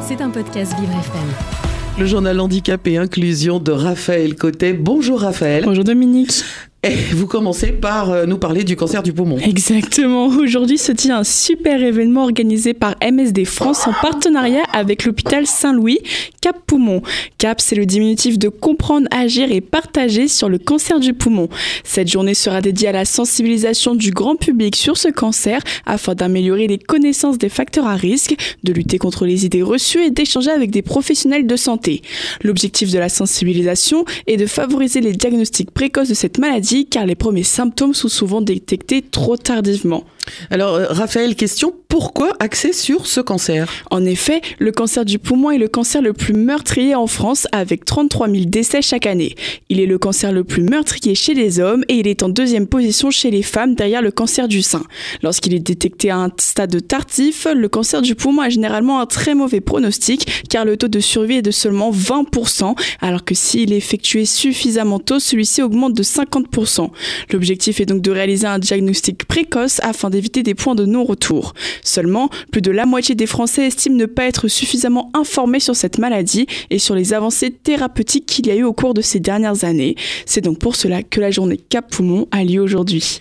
C'est un podcast Vivre FM. Le journal handicap et inclusion de Raphaël Cotet. Bonjour Raphaël. Bonjour Dominique. Vous commencez par euh, nous parler du cancer du poumon. Exactement. Aujourd'hui se tient un super événement organisé par MSD France en partenariat avec l'hôpital Saint-Louis, Cap Poumon. CAP, c'est le diminutif de comprendre, agir et partager sur le cancer du poumon. Cette journée sera dédiée à la sensibilisation du grand public sur ce cancer afin d'améliorer les connaissances des facteurs à risque, de lutter contre les idées reçues et d'échanger avec des professionnels de santé. L'objectif de la sensibilisation est de favoriser les diagnostics précoces de cette maladie car les premiers symptômes sont souvent détectés trop tardivement. Alors, euh, Raphaël, question, pourquoi axer sur ce cancer? En effet, le cancer du poumon est le cancer le plus meurtrier en France avec 33 000 décès chaque année. Il est le cancer le plus meurtrier chez les hommes et il est en deuxième position chez les femmes derrière le cancer du sein. Lorsqu'il est détecté à un stade tardif, le cancer du poumon a généralement un très mauvais pronostic car le taux de survie est de seulement 20% alors que s'il est effectué suffisamment tôt, celui-ci augmente de 50%. L'objectif est donc de réaliser un diagnostic précoce afin d'éviter des points de non-retour. Seulement, plus de la moitié des Français estiment ne pas être suffisamment informés sur cette maladie et sur les avancées thérapeutiques qu'il y a eu au cours de ces dernières années. C'est donc pour cela que la journée Cap Poumon a lieu aujourd'hui.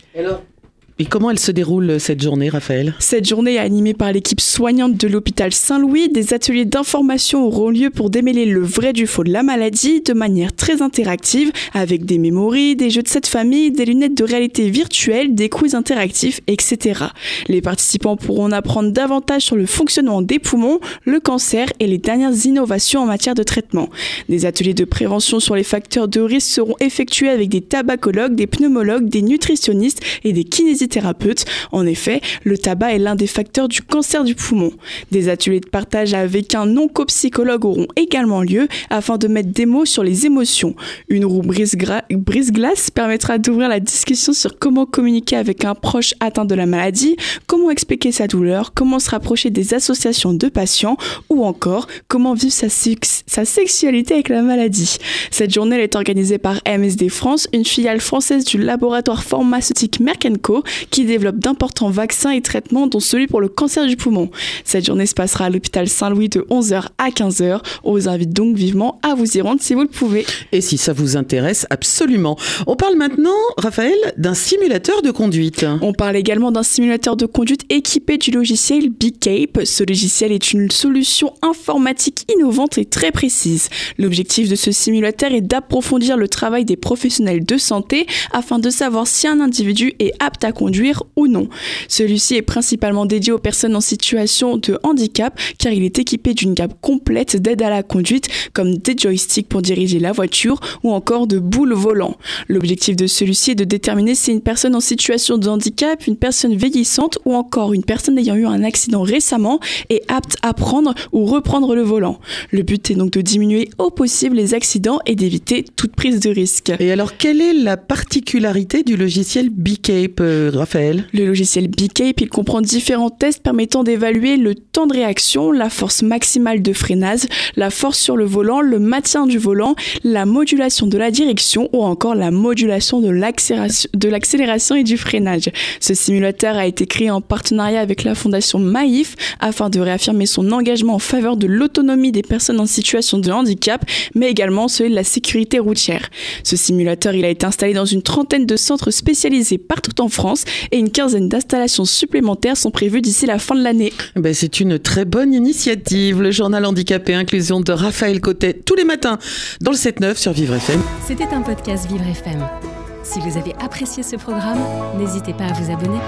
Et comment elle se déroule cette journée, Raphaël? Cette journée est animée par l'équipe soignante de l'hôpital Saint-Louis. Des ateliers d'information auront lieu pour démêler le vrai du faux de la maladie de manière très interactive avec des mémories, des jeux de cette famille, des lunettes de réalité virtuelle, des quiz interactifs, etc. Les participants pourront en apprendre davantage sur le fonctionnement des poumons, le cancer et les dernières innovations en matière de traitement. Des ateliers de prévention sur les facteurs de risque seront effectués avec des tabacologues, des pneumologues, des nutritionnistes et des kinésithérapeutes thérapeute. En effet, le tabac est l'un des facteurs du cancer du poumon. Des ateliers de partage avec un oncopsychologue auront également lieu afin de mettre des mots sur les émotions. Une roue brise-glace permettra d'ouvrir la discussion sur comment communiquer avec un proche atteint de la maladie, comment expliquer sa douleur, comment se rapprocher des associations de patients ou encore comment vivre sa, sa sexualité avec la maladie. Cette journée est organisée par MSD France, une filiale française du laboratoire pharmaceutique Merck Co qui développe d'importants vaccins et traitements, dont celui pour le cancer du poumon. Cette journée se passera à l'hôpital Saint-Louis de 11h à 15h. On vous invite donc vivement à vous y rendre si vous le pouvez. Et si ça vous intéresse, absolument. On parle maintenant, Raphaël, d'un simulateur de conduite. On parle également d'un simulateur de conduite équipé du logiciel BCape. Ce logiciel est une solution informatique innovante et très précise. L'objectif de ce simulateur est d'approfondir le travail des professionnels de santé afin de savoir si un individu est apte à conduire ou non. Celui-ci est principalement dédié aux personnes en situation de handicap car il est équipé d'une gamme complète d'aide à la conduite comme des joysticks pour diriger la voiture ou encore de boules volant. L'objectif de celui-ci est de déterminer si une personne en situation de handicap, une personne vieillissante ou encore une personne ayant eu un accident récemment est apte à prendre ou reprendre le volant. Le but est donc de diminuer au possible les accidents et d'éviter toute prise de risque. Et alors, quelle est la particularité du logiciel BCape Le logiciel BCape, il comprend différents tests permettant d'évaluer le temps de réaction, la force maximale de freinage, la force sur le volant, le maintien du volant, la modulation de la direction ou encore la modulation de l'accélération et du freinage. Ce simulateur a été créé en partenariat avec la fondation Maïf afin de réaffirmer son engagement en faveur de l'autonomie des personnes en situation de handicap, mais également celui de la sécurité routière. Ce simulateur, il a été installé dans une trentaine de centres spécialisés partout en France et une quinzaine d'installations supplémentaires sont prévues d'ici la fin de l'année. Ben, c'est une très bonne initiative. Le journal Handicapé Inclusion de Raphaël Cotet tous les matins dans le 7-9 sur Vivre FM. C'était un podcast Vivre FM. Si vous avez apprécié ce programme, n'hésitez pas à vous abonner.